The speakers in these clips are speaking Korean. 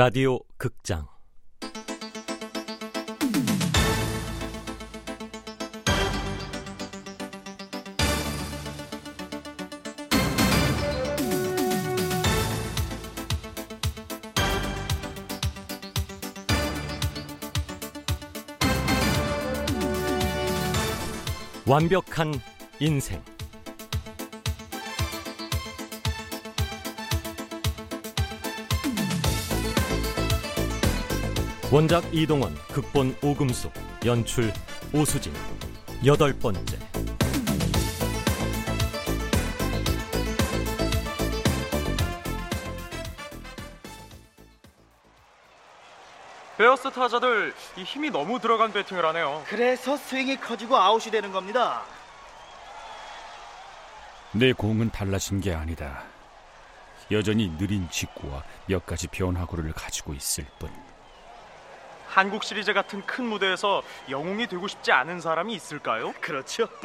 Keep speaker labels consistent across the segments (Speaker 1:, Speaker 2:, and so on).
Speaker 1: 라디오 극장. 완벽한 인생 원작 이동원, 극본 오금숙, 연출 오수진 여덟 번째
Speaker 2: 베어스 타자들 이 힘이 너무 들어간 배팅을 하네요.
Speaker 3: 그래서 스윙이 커지고 아웃이 되는 겁니다.
Speaker 4: 내 공은 달라진 게 아니다. 여전히 느린 직구와 몇 가지 변화구를 가지고 있을 뿐.
Speaker 2: 한국 시리즈 같은 큰 무대에서 영웅이 되고 싶지 않은 사람이 있을까요?
Speaker 3: 그렇죠.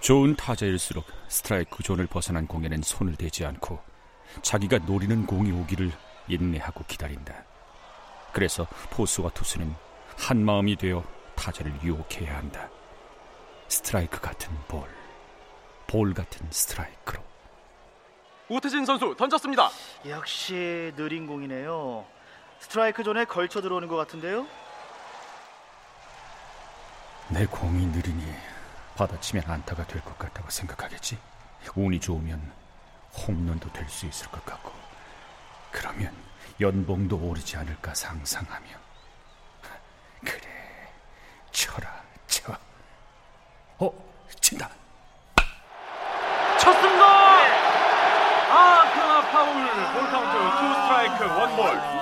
Speaker 4: 좋은 타자일수록 스트라이크 존을 벗어난 공에는 손을 대지 않고 자기가 노리는 공이 오기를 인내하고 기다린다. 그래서 포수와 투수는 한 마음이 되어 타자를 유혹해야 한다. 스트라이크 같은 볼, 볼 같은 스트라이크로.
Speaker 2: 오태진 선수 던졌습니다.
Speaker 3: 역시 느린 공이네요. 스트라이크 존에 걸쳐 들어오는 것 같은데요.
Speaker 4: 내 공이 느리니 받아치면 안타가 될 것 같다고 생각하겠지. 운이 좋으면 홈런도 될 수 있을 것 같고 그러면 연봉도 오르지 않을까 상상하며 그래 쳐라 쳐. 어 친다.
Speaker 2: 쳤습니다. 아 그러나 파울. 볼 카운트 투 스트라이크 원 볼.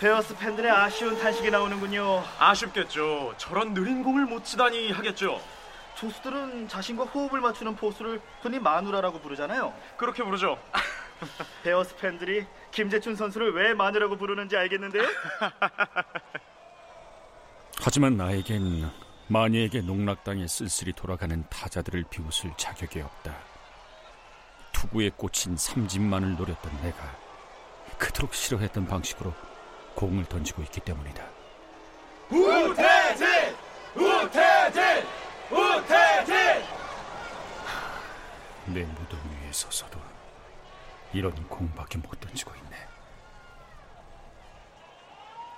Speaker 3: 베어스 팬들의 아쉬운 탄식이 나오는군요.
Speaker 2: 아쉽겠죠. 저런 느린 공을 못 치다니 하겠죠.
Speaker 3: 투수들은 자신과 호흡을 맞추는 포수를 흔히 마누라라고 부르잖아요.
Speaker 2: 그렇게 부르죠.
Speaker 3: 베어스 팬들이 김재춘 선수를 왜 마누라고 부르는지 알겠는데요.
Speaker 4: 하지만 나에겐 마니에게 농락당해 쓸쓸히 돌아가는 타자들을 비웃을 자격이 없다. 투구에 꽂힌 삼진만을 노렸던 내가 그토록 싫어했던 방식으로 공을 던지고 있기 때문이다.
Speaker 2: 우태진! 우태진! 우태진!
Speaker 4: 내 무덤 위에 서서도 이런 공밖에 못 던지고 있네.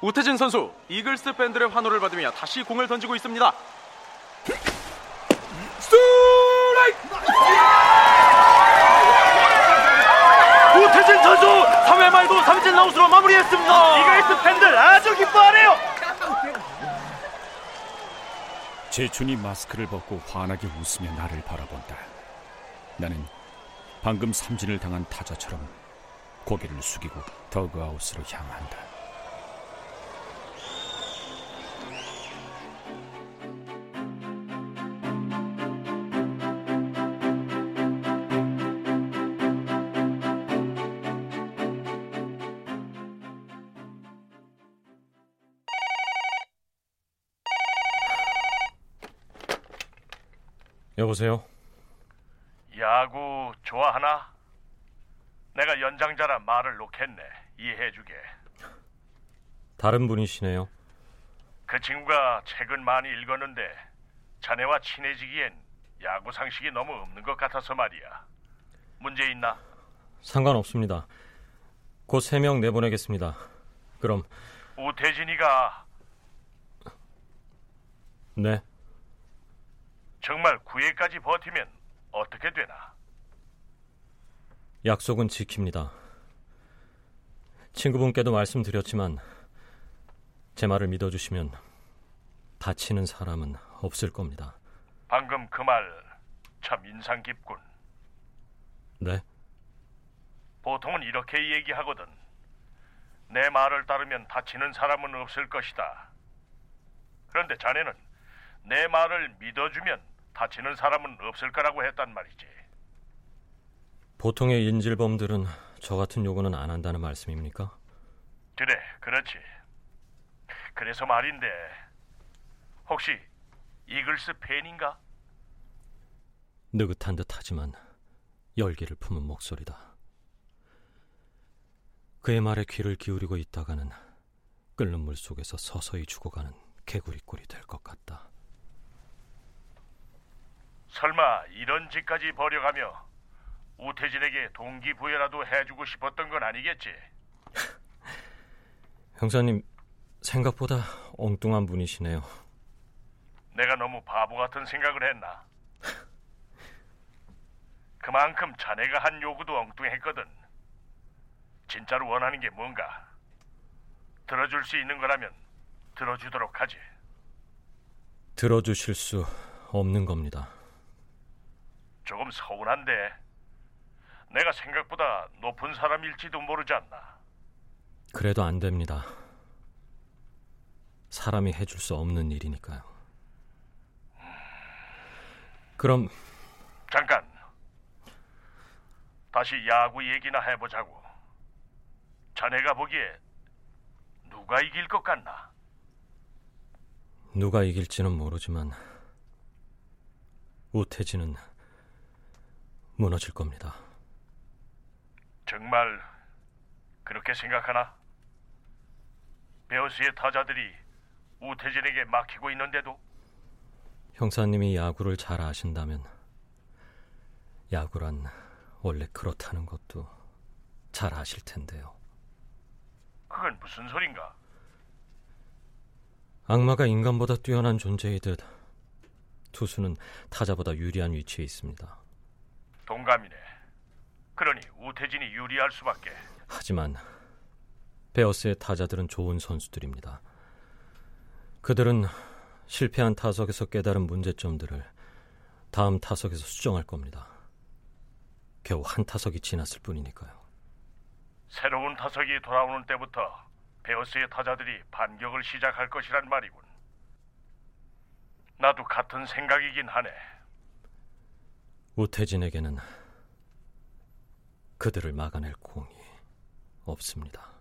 Speaker 2: 우태진 선수 이글스 팬들의 환호를 받으며 다시 공을 던지고 있습니다. 스트라이크! 우태진 선수 3회 말도 3진 아웃으로 마무리했습니다.
Speaker 3: 이글스 팬들 아주 기뻐하네요.
Speaker 4: 재춘이 마스크를 벗고 환하게 웃으며 나를 바라본다. 나는 방금 삼진을 당한 타자처럼 고개를 숙이고 더그아웃으로 향한다.
Speaker 1: 여보세요
Speaker 5: 야구 좋아하나? 내가 연장자라 말을 놓겠네. 이해해주게.
Speaker 1: 다른 분이시네요
Speaker 5: 그 친구가 책은 많이 읽었는데 자네와 친해지기엔 야구 상식이 너무 없는 것 같아서 말이야. 문제 있나?
Speaker 1: 상관없습니다 곧 세 명 내보내겠습니다 그럼
Speaker 5: 우태진이가
Speaker 1: 네
Speaker 5: 정말 9회까지 버티면 어떻게 되나?
Speaker 1: 약속은 지킵니다 친구분께도 말씀드렸지만 제 말을 믿어주시면 다치는 사람은 없을 겁니다
Speaker 5: 방금 그 말 참 인상 깊군.
Speaker 1: 네
Speaker 5: 보통은 이렇게 얘기하거든. 내 말을 따르면 다치는 사람은 없을 것이다. 그런데 자네는 내 말을 믿어주면 다치는 사람은 없을 거라고 했단 말이지.
Speaker 1: 보통의 인질범들은 저 같은 요구는 안 한다는 말씀입니까?
Speaker 5: 그래, 그렇지. 그래서 말인데 혹시 이글스 팬인가?
Speaker 1: 느긋한 듯 하지만 열기를 품은 목소리다. 그의 말에 귀를 기울이고 있다가는 끓는 물 속에서 서서히 죽어가는 개구리 꼴이 될 것 같다.
Speaker 5: 설마 이런 짓까지 벌여가며 우태진에게 동기부여라도 해주고 싶었던 건 아니겠지?
Speaker 1: 형사님 생각보다 엉뚱한 분이시네요.
Speaker 5: 내가 너무 바보 같은 생각을 했나? 그만큼 자네가 한 요구도 엉뚱했거든. 진짜로 원하는 게 뭔가? 들어줄 수 있는 거라면 들어주도록 하지.
Speaker 1: 들어주실 수 없는 겁니다.
Speaker 5: 조금 서운한데 내가 생각보다 높은 사람일지도 모르지 않나.
Speaker 1: 그래도 안 됩니다. 사람이 해줄 수 없는 일이니까요. 그럼
Speaker 5: 잠깐. 다시 야구 얘기나 해보자고. 자네가 보기에 누가 이길 것 같나?
Speaker 1: 누가 이길지는 모르지만 우태진은 무너질 겁니다.
Speaker 5: 정말 그렇게 생각하나? 베어스의 타자들이 우태진에게 막히고 있는데도
Speaker 1: 형사님이 야구를 잘 아신다면 야구란 원래 그렇다는 것도 잘 아실 텐데요.
Speaker 5: 그건 무슨 소린가?
Speaker 1: 악마가 인간보다 뛰어난 존재이듯 투수는 타자보다 유리한 위치에 있습니다.
Speaker 5: 동감이네. 그러니 우태진이 유리할 수밖에.
Speaker 1: 하지만 베어스의 타자들은 좋은 선수들입니다. 그들은 실패한 타석에서 깨달은 문제점들을 다음 타석에서 수정할 겁니다. 겨우 한 타석이 지났을 뿐이니까요.
Speaker 5: 새로운 타석이 돌아오는 때부터 베어스의 타자들이 반격을 시작할 것이란 말이군. 나도 같은 생각이긴 하네.
Speaker 1: 우태진에게는 그들을 막아낼 공이 없습니다.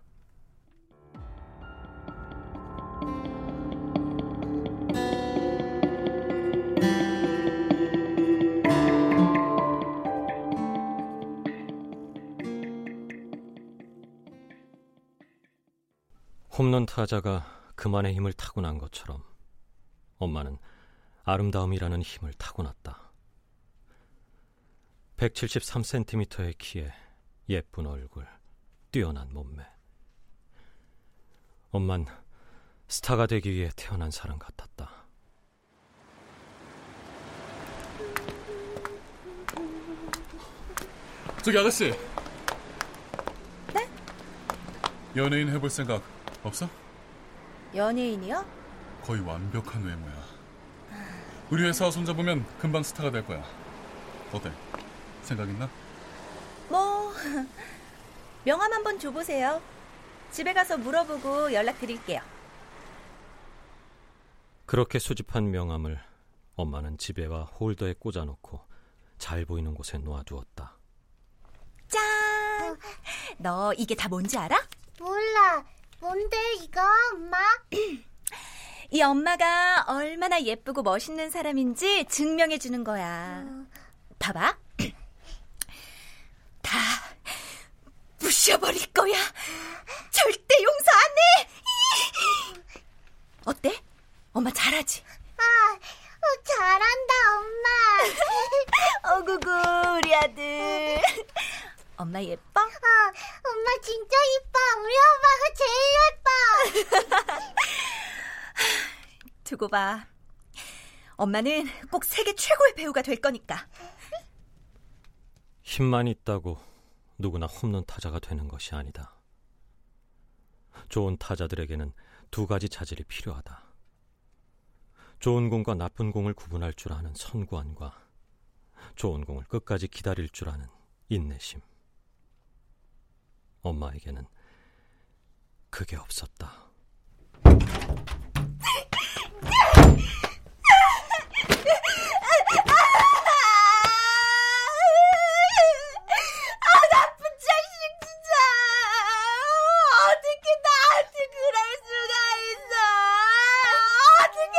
Speaker 1: 홈런 타자가 그만의 힘을 타고난 것처럼 엄마는 아름다움이라는 힘을 타고났다. 173cm의 키에 예쁜 얼굴, 뛰어난 몸매. 엄만 스타가 되기 위해 태어난 사람 같았다.
Speaker 6: 저기 아가씨.
Speaker 7: 네?
Speaker 6: 연예인 해볼 생각 없어?
Speaker 7: 연예인이요?
Speaker 6: 거의 완벽한 외모야. 우리 회사 손잡으면 금방 스타가 될 거야. 어때? 생각 있나?
Speaker 7: 뭐 명함 한번 줘보세요. 집에 가서 물어보고 연락드릴게요.
Speaker 1: 그렇게 수집한 명함을 엄마는 집에와 홀더에 꽂아놓고 잘 보이는 곳에 놓아두었다.
Speaker 7: 짠! 너 이게 다 뭔지 알아?
Speaker 8: 몰라. 뭔데 이거 엄마?
Speaker 7: 이 엄마가 얼마나 예쁘고 멋있는 사람인지 증명해 주는 거야. 봐봐. 다 부셔버릴 거야. 절대 용서 안 해. 어때? 엄마 잘하지?
Speaker 8: 아, 어, 잘한다 엄마.
Speaker 7: 어구구 우리 아들. 엄마 예뻐?
Speaker 8: 아, 엄마 진짜 이뻐. 우리 엄마가 제일 예뻐.
Speaker 7: 두고 봐. 엄마는 꼭 세계 최고의 배우가 될 거니까.
Speaker 1: 힘만 있다고 누구나 홈런 타자가 되는 것이 아니다. 좋은 타자들에게는 두 가지 자질이 필요하다. 좋은 공과 나쁜 공을 구분할 줄 아는 선구안과 좋은 공을 끝까지 기다릴 줄 아는 인내심. 엄마에게는 그게 없었다.
Speaker 7: 아, 나쁜 자식 진짜. 어떻게 나한테 그럴 수가 있어? 어떻게?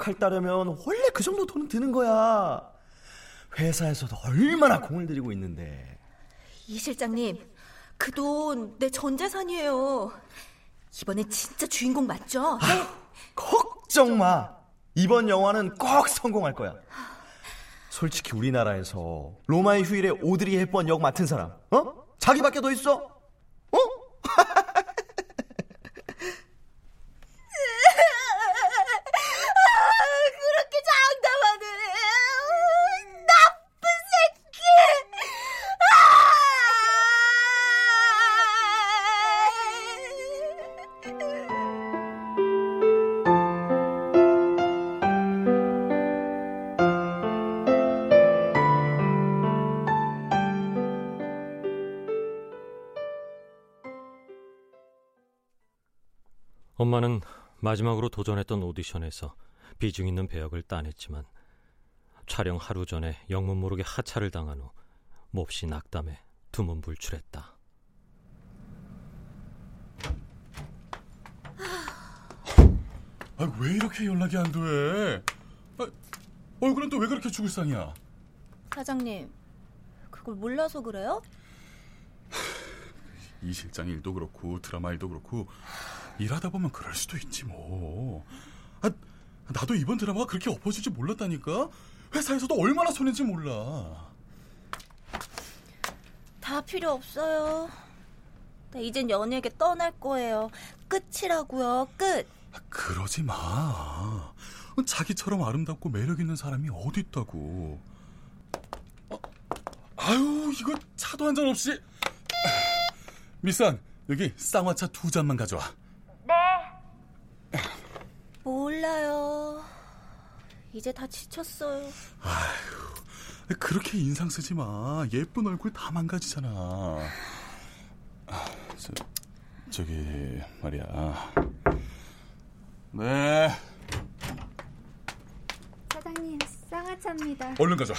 Speaker 9: 처음 역할 따려면 원래 그 정도 돈은 드는 거야. 회사에서도 얼마나 공을 들이고 있는데.
Speaker 7: 이 실장님, 그 돈 내 전 재산이에요. 이번에 진짜 주인공 맞죠? 네.
Speaker 9: 걱정 마. 이번 영화는 꼭 성공할 거야. 솔직히 우리나라에서 로마의 휴일에 오드리 헵번 역 맡은 사람, 어? 자기밖에 더 있어? 어?
Speaker 1: 엄마는 마지막으로 도전했던 오디션에서 비중 있는 배역을 따냈지만 촬영 하루 전에 영문 모르게 하차를 당한 후 몹시 낙담해 두문불출했다.
Speaker 6: 아, 왜 이렇게 연락이 안 돼? 아, 얼굴은 또 왜 그렇게 죽을 상이야?
Speaker 7: 사장님, 그걸 몰라서 그래요?
Speaker 6: 이 실장 일도 그렇고 드라마 일도 그렇고 일하다 보면 그럴 수도 있지 뭐. 아, 나도 이번 드라마가 그렇게 엎어질 줄 몰랐다니까. 회사에서도 얼마나 손해인지 몰라.
Speaker 7: 다 필요 없어요. 나 이젠 연예계 떠날 거예요. 끝이라고요, 끝.
Speaker 6: 아, 그러지 마. 자기처럼 아름답고 매력 있는 사람이 어디 있다고. 어, 아유, 이거 차도 한 잔 없이. 미산, 여기 쌍화차 두 잔만 가져와.
Speaker 7: 몰라요. 이제 다 지쳤어요.
Speaker 6: 그렇게 인상 쓰지 마. 예쁜 얼굴 다 망가지잖아. 아, 저, 저기 말이야. 네,
Speaker 10: 사장님, 쌍화차입니다.
Speaker 6: 얼른 가자.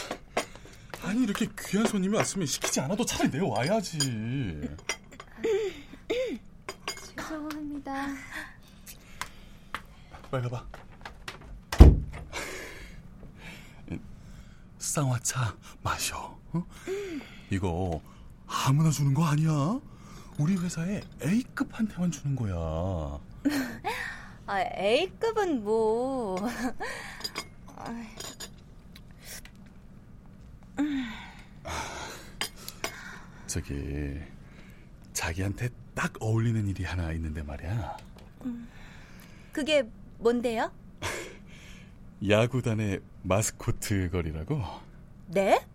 Speaker 6: 아니 이렇게 귀한 손님이 왔으면 시키지 않아도 차라리 내어 와야지.
Speaker 10: 죄송합니다.
Speaker 6: 빨리 가봐. 쌍화차 마셔. 어? 이거 아무나 주는 거 아니야. 우리 회사에 A급한테만 주는 거야.
Speaker 7: 아, A급은 뭐.
Speaker 6: 저기 자기한테 딱 어울리는 일이 하나 있는데 말이야.
Speaker 7: 그게 뭔데요?
Speaker 6: 야구단의 마스코트 거리라고.
Speaker 7: 네?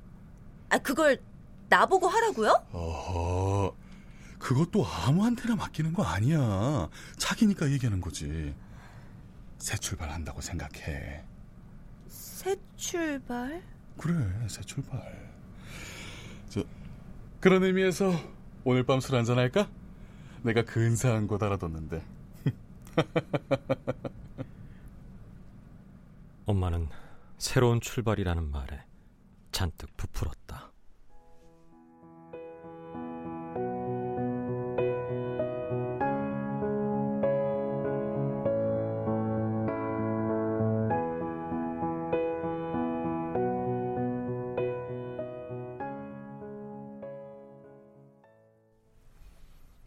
Speaker 7: 아, 그걸 나보고 하라고요?
Speaker 6: 어허. 그것도 아무한테나 맡기는 거 아니야. 자기니까 얘기하는 거지. 새 출발한다고 생각해.
Speaker 7: 새 출발?
Speaker 6: 그래, 새 출발. 저 그런 의미에서 오늘 밤 술 한잔 할까? 내가 근사한 곳 알아뒀는데.
Speaker 1: 엄마는 새로운 출발이라는 말에 잔뜩 부풀었다.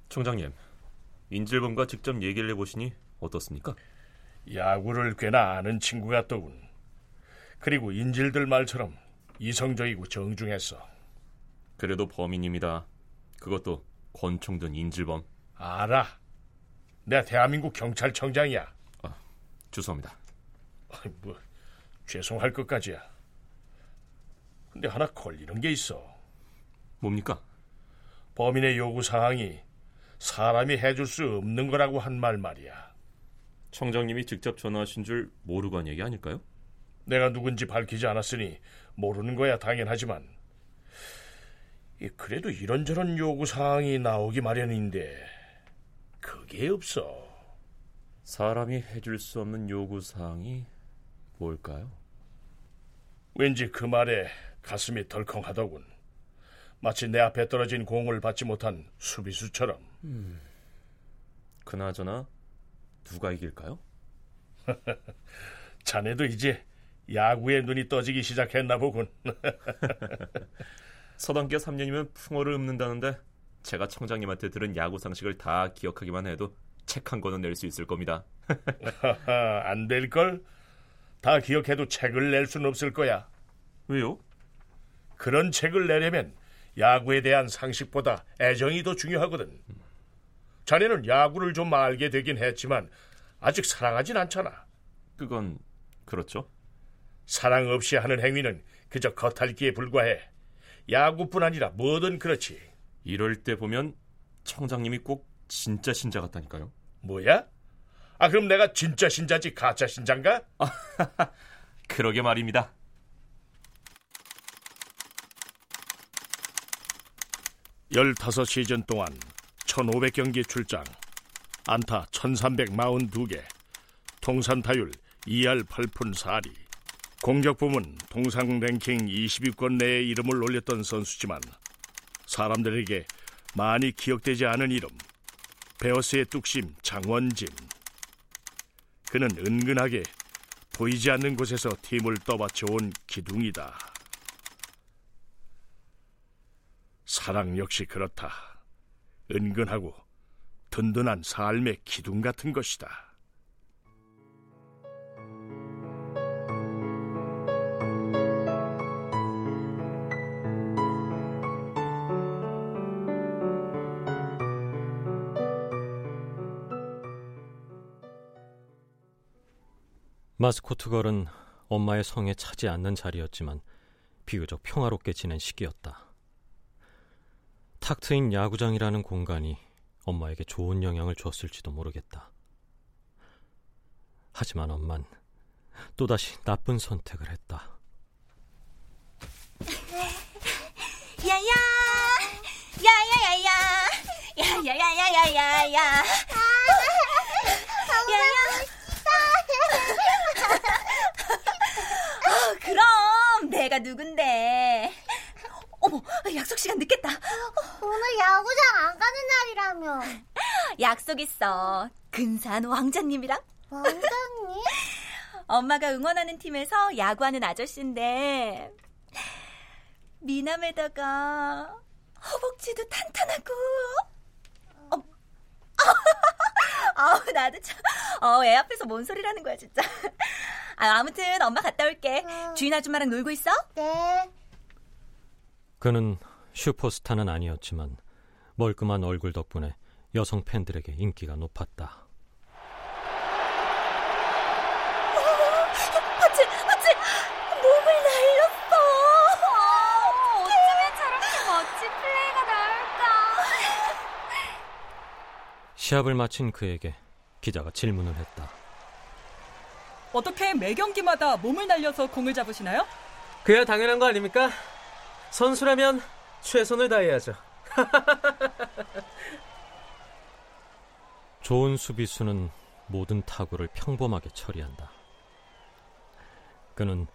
Speaker 11: 총장님, 인질범과 직접 얘기를 해보시니 어떻습니까?
Speaker 5: 야구를 꽤나 아는 친구 같더군. 그리고 인질들 말처럼 이성적이고 정중했어.
Speaker 11: 그래도 범인입니다. 그것도 권총든 인질범.
Speaker 5: 알아. 내가 대한민국 경찰청장이야.
Speaker 11: 죄송합니다.
Speaker 5: 아이, 뭐 죄송할 것까지야. 근데 하나 걸리는 게 있어.
Speaker 11: 뭡니까?
Speaker 5: 범인의 요구 사항이 사람이 해줄 수 없는 거라고 한 말 말이야.
Speaker 11: 청장님이 직접 전화하신 줄 모르고 한 얘기 아닐까요?
Speaker 5: 내가 누군지 밝히지 않았으니 모르는 거야 당연하지만 이, 그래도 이런저런 요구 사항이 나오기 마련인데 그게 없어.
Speaker 11: 사람이 해줄 수 없는 요구 사항이 뭘까요?
Speaker 5: 왠지 그 말에 가슴이 덜컹하더군. 마치 내 앞에 떨어진 공을 받지 못한 수비수처럼.
Speaker 11: 그나저나 누가 이길까요?
Speaker 5: 자네도 이제 야구에 눈이 떠지기 시작했나 보군.
Speaker 11: 서당계 3년이면 풍어를 읊는다는데 제가 청장님한테 들은 야구 상식을 다 기억하기만 해도 책 한 권은 낼 수 있을 겁니다.
Speaker 5: 안 될 걸? 다 기억해도 책을 낼순 없을 거야.
Speaker 11: 왜요?
Speaker 5: 그런 책을 내려면 야구에 대한 상식보다 애정이 더 중요하거든. 자네는 야구를 좀 알게 되긴 했지만 아직 사랑하진 않잖아.
Speaker 11: 그건 그렇죠.
Speaker 5: 사랑 없이 하는 행위는 그저 겉핥기에 불과해. 야구뿐 아니라 뭐든 그렇지.
Speaker 11: 이럴 때 보면 청장님이 꼭 진짜 신자 같다니까요.
Speaker 5: 뭐야? 아 그럼 내가 진짜 신자지 가짜 신자인가?
Speaker 11: 그러게 말입니다.
Speaker 5: 열다섯 시즌 동안 1500경기 출장, 안타 1342개, 통산 타율 2할 8푼 4리, 공격 부문 동상 랭킹 20위권 내에 이름을 올렸던 선수지만 사람들에게 많이 기억되지 않은 이름, 베어스의 뚝심 장원진. 그는 은근하게 보이지 않는 곳에서 팀을 떠받쳐온 기둥이다. 사랑 역시 그렇다. 은근하고 든든한 삶의 기둥 같은 것이다.
Speaker 1: 마스코트 걸은 엄마의 성에 차지 않는 자리였지만 비교적 평화롭게 지낸 시기였다. 탁 트인 야구장이라는 공간이 엄마에게 좋은 영향을 줬을지도 모르겠다. 하지만 엄만 또다시 나쁜 선택을 했다.
Speaker 7: 야야! 야야야야! 야야야야야야 야! 야야! 어, 그럼 내가 누군데? 어머, 약속 시간 늦겠다.
Speaker 8: 오늘 야구장 안 가는 날이라며.
Speaker 7: 약속 있어. 근사한 왕자님이랑.
Speaker 8: 왕자님?
Speaker 7: 엄마가 응원하는 팀에서 야구하는 아저씨인데 미남에다가 허벅지도 탄탄하고. 어. 아우 나도 참. 어, 애 앞에서 뭔 소리라는 거야 진짜. 아, 아무튼 엄마 갔다 올게. 주인 아줌마랑 놀고 있어?
Speaker 8: 네.
Speaker 1: 그는 슈퍼스타는 아니었지만 멀끔한 얼굴 덕분에 여성 팬들에게 인기가 높았다.
Speaker 7: 하치, 하치, 몸을 날렸어.
Speaker 10: 어쩌면 저렇게 멋진 플레이가 나올까?
Speaker 1: 시합을 마친 그에게 기자가 질문을 했다.
Speaker 12: 어떻게 매 경기마다 몸을 날려서 공을 잡으시나요?
Speaker 13: 그야 당연한 거 아닙니까? 선수라면 최선을 다해야죠.
Speaker 1: 좋은 수비수는 모든 타구를 평범하게 처리한다. 그는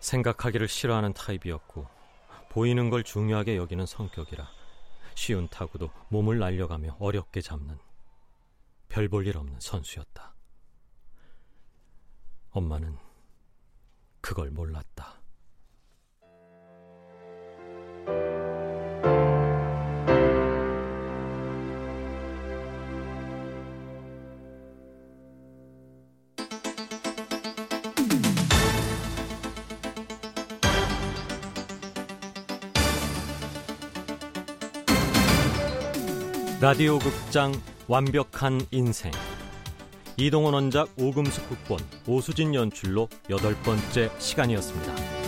Speaker 1: 생각하기를 싫어하는 타입이었고 보이는 걸 중요하게 여기는 성격이라 쉬운 타구도 몸을 날려가며 어렵게 잡는 별 볼 일 없는 선수였다. 엄마는 그걸 몰랐다. 라디오 극장 완벽한 인생 이동원 원작 오금숙 극본 오수진 연출로 여덟 번째 시간이었습니다.